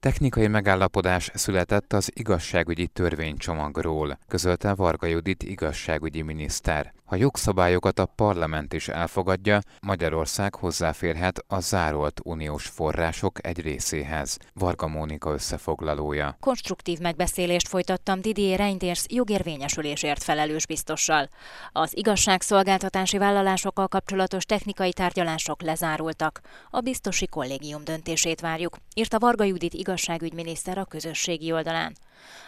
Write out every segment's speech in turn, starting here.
Technikai megállapodás született az igazságügyi törvénycsomagról, közölte Varga Judit igazságügyi miniszter. Ha jogszabályokat a parlament is elfogadja, Magyarország hozzáférhet a zárolt uniós források egy részéhez. Varga Mónika összefoglalója. Konstruktív megbeszélést folytattam Didier Reinders jogérvényesülésért felelős biztossal. Az igazságszolgáltatási vállalásokkal kapcsolatos technikai tárgyalások lezárultak. A biztosi kollégium döntését várjuk, írta Varga Judit igazságügyminiszter a közösségi oldalán.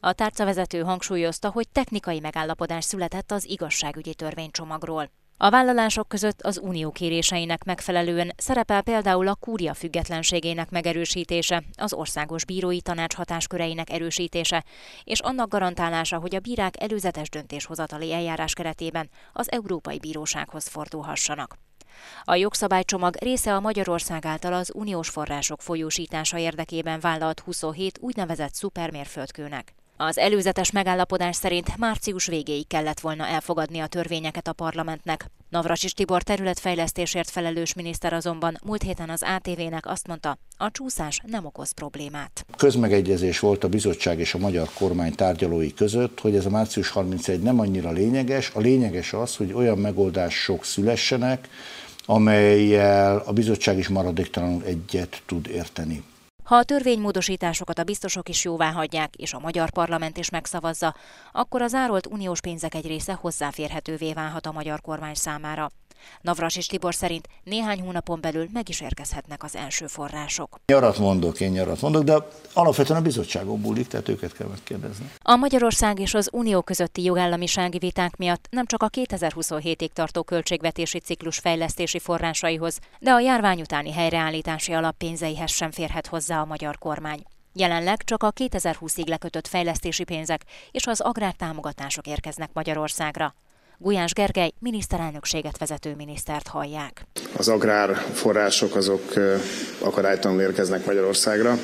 A tárcavezető hangsúlyozta, hogy technikai megállapodás született az igazságügyi törvénycsomagról. A vállalások között az unió kéréseinek megfelelően szerepel például a kúria függetlenségének megerősítése, az országos bírói tanács hatásköreinek erősítése, és annak garantálása, hogy a bírák előzetes döntéshozatali eljárás keretében az Európai Bírósághoz fordulhassanak. A jogszabálycsomag része a Magyarország által az uniós források folyósítása érdekében vállalt 27 úgynevezett szupermérföldkőnek. Az előzetes megállapodás szerint március végéig kellett volna elfogadni a törvényeket a parlamentnek. Navracsis Tibor területfejlesztésért felelős miniszter azonban múlt héten az ATV-nek azt mondta, a csúszás nem okoz problémát. Közmegegyezés volt a bizottság és a magyar kormány tárgyalói között, hogy ez a március 31 nem annyira lényeges. A lényeges az, hogy olyan megoldások szülessenek, amelyel a bizottság is maradéktalanul egyet tud érteni. Ha a törvénymódosításokat a biztosok is jóvá hagyják, és a magyar parlament is megszavazza, akkor az árolt uniós pénzek egy része hozzáférhetővé válhat a magyar kormány számára. Navras és Tibor szerint néhány hónapon belül meg is érkezhetnek az első források. Nyarat mondok, én nyarat mondok, de alapvetően a bizottságon múlik, tehát őket kell megkérdezni. A Magyarország és az Unió közötti jogállamisági viták miatt nem csak a 2027-ig tartó költségvetési ciklus fejlesztési forrásaihoz, de a járvány utáni helyreállítási alappénzeihez sem férhet hozzá a magyar kormány. Jelenleg csak a 2020-ig lekötött fejlesztési pénzek és az agrártámogatások érkeznek Magyarországra. Gulyás Gergely miniszterelnökséget vezető minisztert hallják. Az agrárforrások azok akadálytalanul érkeznek Magyarországra.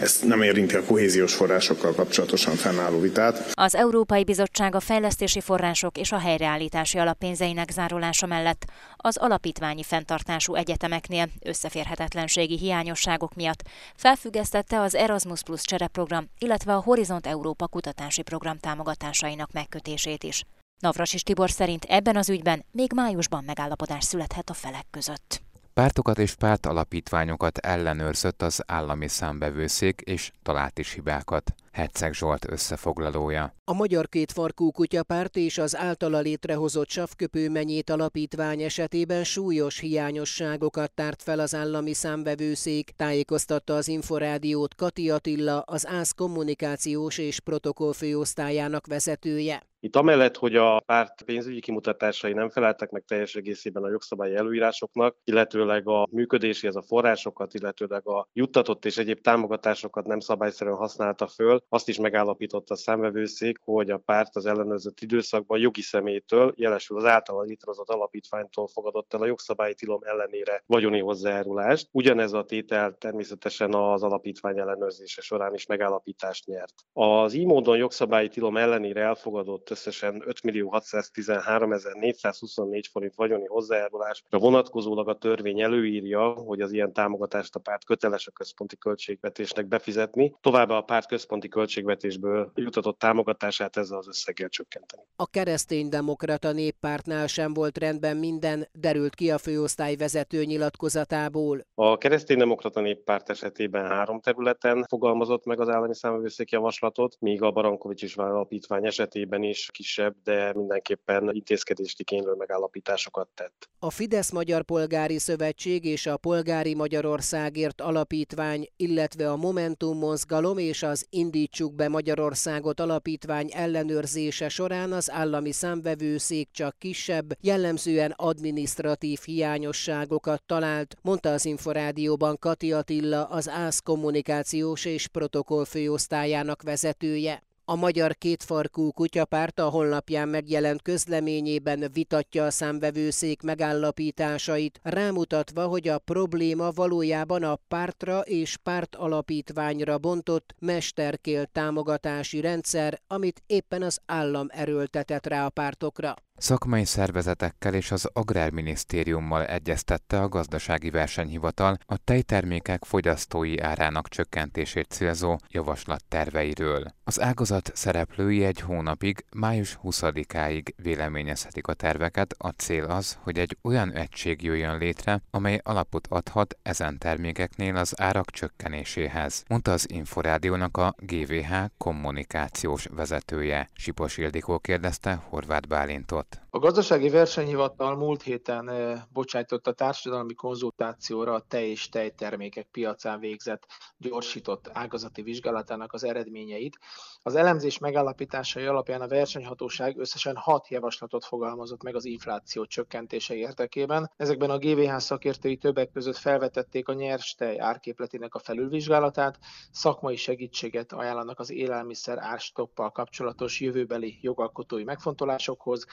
Ez nem érinti a kohéziós forrásokkal kapcsolatosan fennálló vitát. Az Európai Bizottság a fejlesztési források és a helyreállítási alappénzeinek zárulása mellett az alapítványi fenntartású egyetemeknél összeférhetetlenségi hiányosságok miatt felfüggesztette az Erasmus Plus csereprogram, illetve a Horizont Európa kutatási program támogatásainak megkötését is. Navrasis Tibor szerint ebben az ügyben még májusban megállapodás születhet a felek között. Pártokat és pártalapítványokat ellenőrzött az állami számbevőszék, és talált is hibákat. Herceg Zsolt összefoglalója. A Magyar Kétfarkú Kutyapárt és az általa létrehozott Savköpő menyét alapítvány esetében súlyos hiányosságokat tárt fel az állami számbevőszék, tájékoztatta az Inforádiót Kati Attila, az ÁSZ kommunikációs és protokoll főosztályának vezetője. Itt amellett, hogy a párt pénzügyi kimutatásai nem feleltek meg teljes egészében a jogszabályi előírásoknak, illetőleg a működéséhez a forrásokat, illetőleg a juttatott és egyéb támogatásokat nem szabályszerűen használta föl, azt is megállapította a számvevőszék, hogy a párt az ellenőrzött időszakban jogi személytől, jelesül az általa létrehozott alapítványtól fogadott el a jogszabályi tilom ellenére vagyoni hozzájárulást. Ugyanez a tétel természetesen az alapítvány ellenőrzése során is megállapítást nyert. Az így módon jogszabályi tilom ellenére elfogadott összesen 5 millió 613 424 forint vagyoni hozzájárulásra vonatkozólag a törvény előírja, hogy az ilyen támogatást a párt köteles a központi költségvetésnek befizetni. Továbbá a párt központi költségvetésből jutatott támogatását ezzel az összeggel csökkenteni. A kereszténydemokrata néppártnál sem volt rendben minden, derült ki a főosztály vezető nyilatkozatából. A kereszténydemokrata néppárt esetében három területen fogalmazott meg az állami számvevőszék javaslatot, míg a Barankovics is alapítvány esetében is kisebb, de mindenképpen intézkedést igénylő megállapításokat tett. A Fidesz Magyar Polgári Szövetség és a Polgári Magyarországért Alapítvány, illetve a Momentum Mozgalom és az Indítsuk be Magyarországot alapítvány ellenőrzése során az állami számvevőszék csak kisebb, jellemzően administratív hiányosságokat talált, mondta az Inforádióban Kati Attila, az ÁSZ kommunikációs és protokoll főosztályának vezetője. A Magyar Kétfarkú Kutyapárt a honlapján megjelent közleményében vitatja a számvevőszék megállapításait, rámutatva, hogy a probléma valójában a pártra és párt alapítványra bontott mesterkél támogatási rendszer, amit éppen az állam erőltetett rá a pártokra. Szakmai szervezetekkel és az Agrárminisztériummal egyeztette a Gazdasági Versenyhivatal a tejtermékek fogyasztói árának csökkentését célzó javaslat terveiről. Az ágazat szereplői egy hónapig, május 20-áig véleményezhetik a terveket. A cél az, hogy egy olyan egység jöjjön létre, amely alapot adhat ezen termékeknél az árak csökkenéséhez, mondta az Inforádiónak a GVH kommunikációs vezetője. Sipos Ildikó kérdezte Horváth Bálintot. Hejdå! A gazdasági versenyhivatal múlt héten bocsájtott a társadalmi konzultációra a tej és tejtermékek piacán végzett gyorsított ágazati vizsgálatának az eredményeit. Az elemzés megállapításai alapján a versenyhatóság összesen hat javaslatot fogalmazott meg az infláció csökkentése érdekében. Ezekben a GVH szakértői többek között felvetették a nyers tej árképletének a felülvizsgálatát, szakmai segítséget ajánlanak az élelmiszer árstoppal kapcsolatos jövőbeli jogalkotói megfontolásokhoz,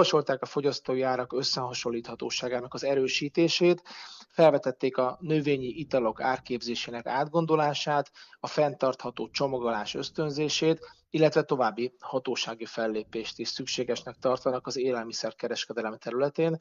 Javasolták a fogyasztói árak összehasonlíthatóságának az erősítését, felvetették a növényi italok árképzésének átgondolását, a fenntartható csomagolás ösztönzését, illetve további hatósági fellépést is szükségesnek tartanak az élelmiszerkereskedelem területén.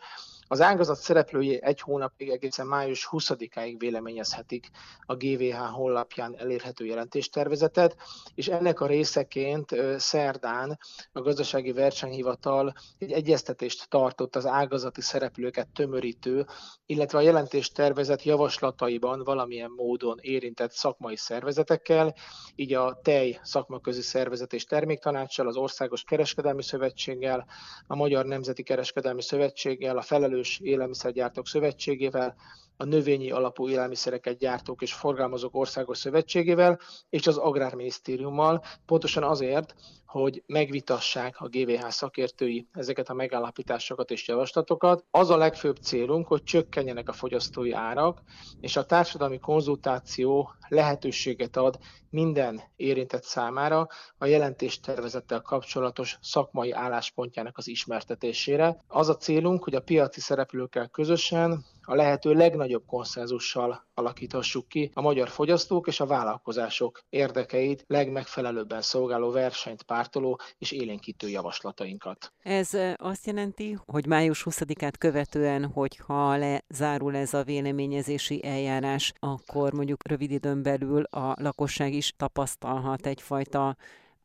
Az ágazat szereplői egy hónapig egészen május 20-áig véleményezhetik a GVH honlapján elérhető jelentéstervezetet, és ennek a részeként szerdán a gazdasági versenyhivatal egy egyeztetést tartott az ágazati szereplőket tömörítő, illetve a jelentéstervezet javaslataiban valamilyen módon érintett szakmai szervezetekkel, így a tej szakmaközi szervezet Szervezet és Terméktanácssal, az Országos Kereskedelmi Szövetséggel, a Magyar Nemzeti Kereskedelmi Szövetséggel, a Felelős Élelmiszergyártók Szövetségével, a növényi alapú élelmiszereket gyártók és forgalmazók országos szövetségével és az Agrárminisztériummal, pontosan azért, hogy megvitassák a GVH szakértői ezeket a megállapításokat és javaslatokat. Az a legfőbb célunk, hogy csökkenjenek a fogyasztói árak, és a társadalmi konzultáció lehetőséget ad minden érintett számára a jelentéstervezettel kapcsolatos szakmai álláspontjának az ismertetésére. Az a célunk, hogy a piaci szereplőkkel közösen a lehető legnagyobb konszenzussal alakíthassuk ki a magyar fogyasztók és a vállalkozások érdekeit legmegfelelőbben szolgáló versenyt pártoló és élénkítő javaslatainkat. Ez azt jelenti, hogy május 20-át követően, hogyha lezárul ez a véleményezési eljárás, akkor mondjuk rövid időn belül a lakosság is tapasztalhat egyfajta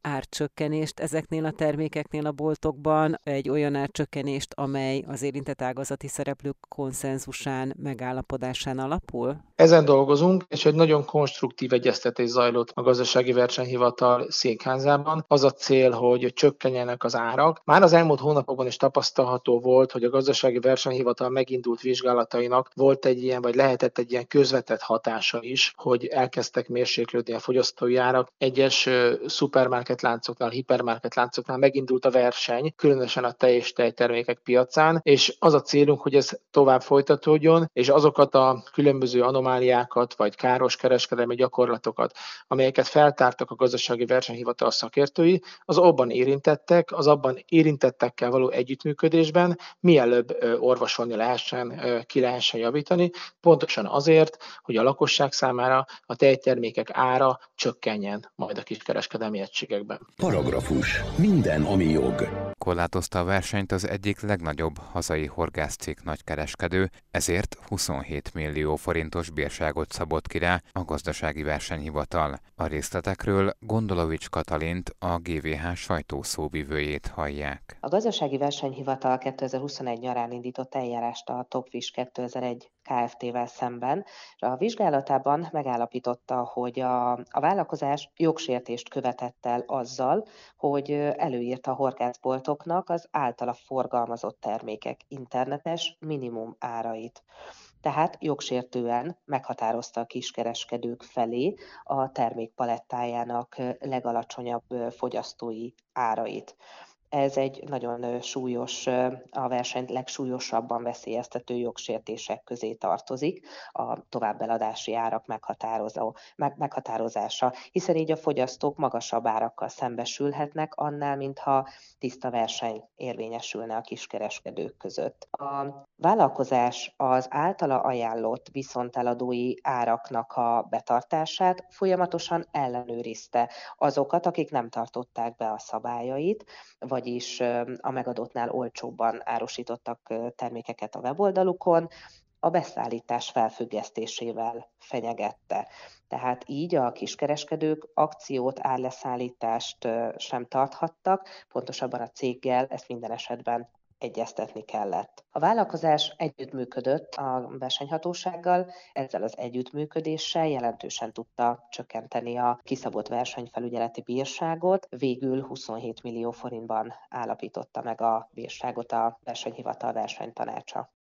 árcsökkenést ezeknél a termékeknél a boltokban, egy olyan árcsökkenést, amely az érintett ágazati szereplők konszenzusán, megállapodásán alapul? Ezen dolgozunk, és egy nagyon konstruktív egyeztetés zajlott a gazdasági versenyhivatal székházában. Az a cél, hogy csökkenjenek az árak. Már az elmúlt hónapokban is tapasztalható volt, hogy a gazdasági versenyhivatal megindult vizsgálatainak volt egy ilyen, vagy lehetett egy ilyen közvetett hatása is, hogy elkezdtek mérséklődni a fogyasztói árak. Egyes szupermarket láncoknál, hipermarket láncoknál megindult a verseny, különösen a tej és tejtermékek piacán, és az a célunk, hogy ez tovább folytatódjon, és azokat a különböző anomáliákat, vagy káros kereskedelmi gyakorlatokat, amelyeket feltártak a gazdasági versenyhivatal szakértői, az abban érintettek, az abban érintettekkel való együttműködésben mielőbb orvosolni lehessen, ki lehessen javítani, pontosan azért, hogy a lakosság számára a tejtermékek ára csökkenjen majd a kiskereskedelmi egységek években. Paragrafus. Minden, ami jog. Korlátozta a versenyt az egyik legnagyobb hazai horgászcég nagykereskedő, ezért 27 millió forintos bírságot szabott ki rá a gazdasági versenyhivatal. A részletekről Gondolovics Katalint, a GVH sajtószóvivőjét hallják. A gazdasági versenyhivatal 2021 nyarán indított eljárást a Topfish 2001 Kft-vel szemben, a vizsgálatában megállapította, hogy a, a vállalkozás jogsértést követett el azzal, hogy előírta a horgászboltoknak az általa forgalmazott termékek internetes minimum árait. Tehát jogsértően meghatározta a kiskereskedők felé a termékpalettájának legalacsonyabb fogyasztói árait ez egy nagyon súlyos, a versenyt legsúlyosabban veszélyeztető jogsértések közé tartozik, a továbbeladási árak meghatározó, meg, meghatározása, hiszen így a fogyasztók magasabb árakkal szembesülhetnek annál, mintha tiszta verseny érvényesülne a kiskereskedők között. A vállalkozás az általa ajánlott viszonteladói áraknak a betartását folyamatosan ellenőrizte azokat, akik nem tartották be a szabályait, vagyis a megadottnál olcsóbban árusítottak termékeket a weboldalukon, a beszállítás felfüggesztésével fenyegette. Tehát így a kiskereskedők akciót, árleszállítást sem tarthattak, pontosabban a céggel ezt minden esetben egyeztetni kellett. A vállalkozás együttműködött a versenyhatósággal, ezzel az együttműködéssel jelentősen tudta csökkenteni a kiszabott versenyfelügyeleti bírságot, végül 27 millió forintban állapította meg a bírságot a versenyhivatal versenytanácsa.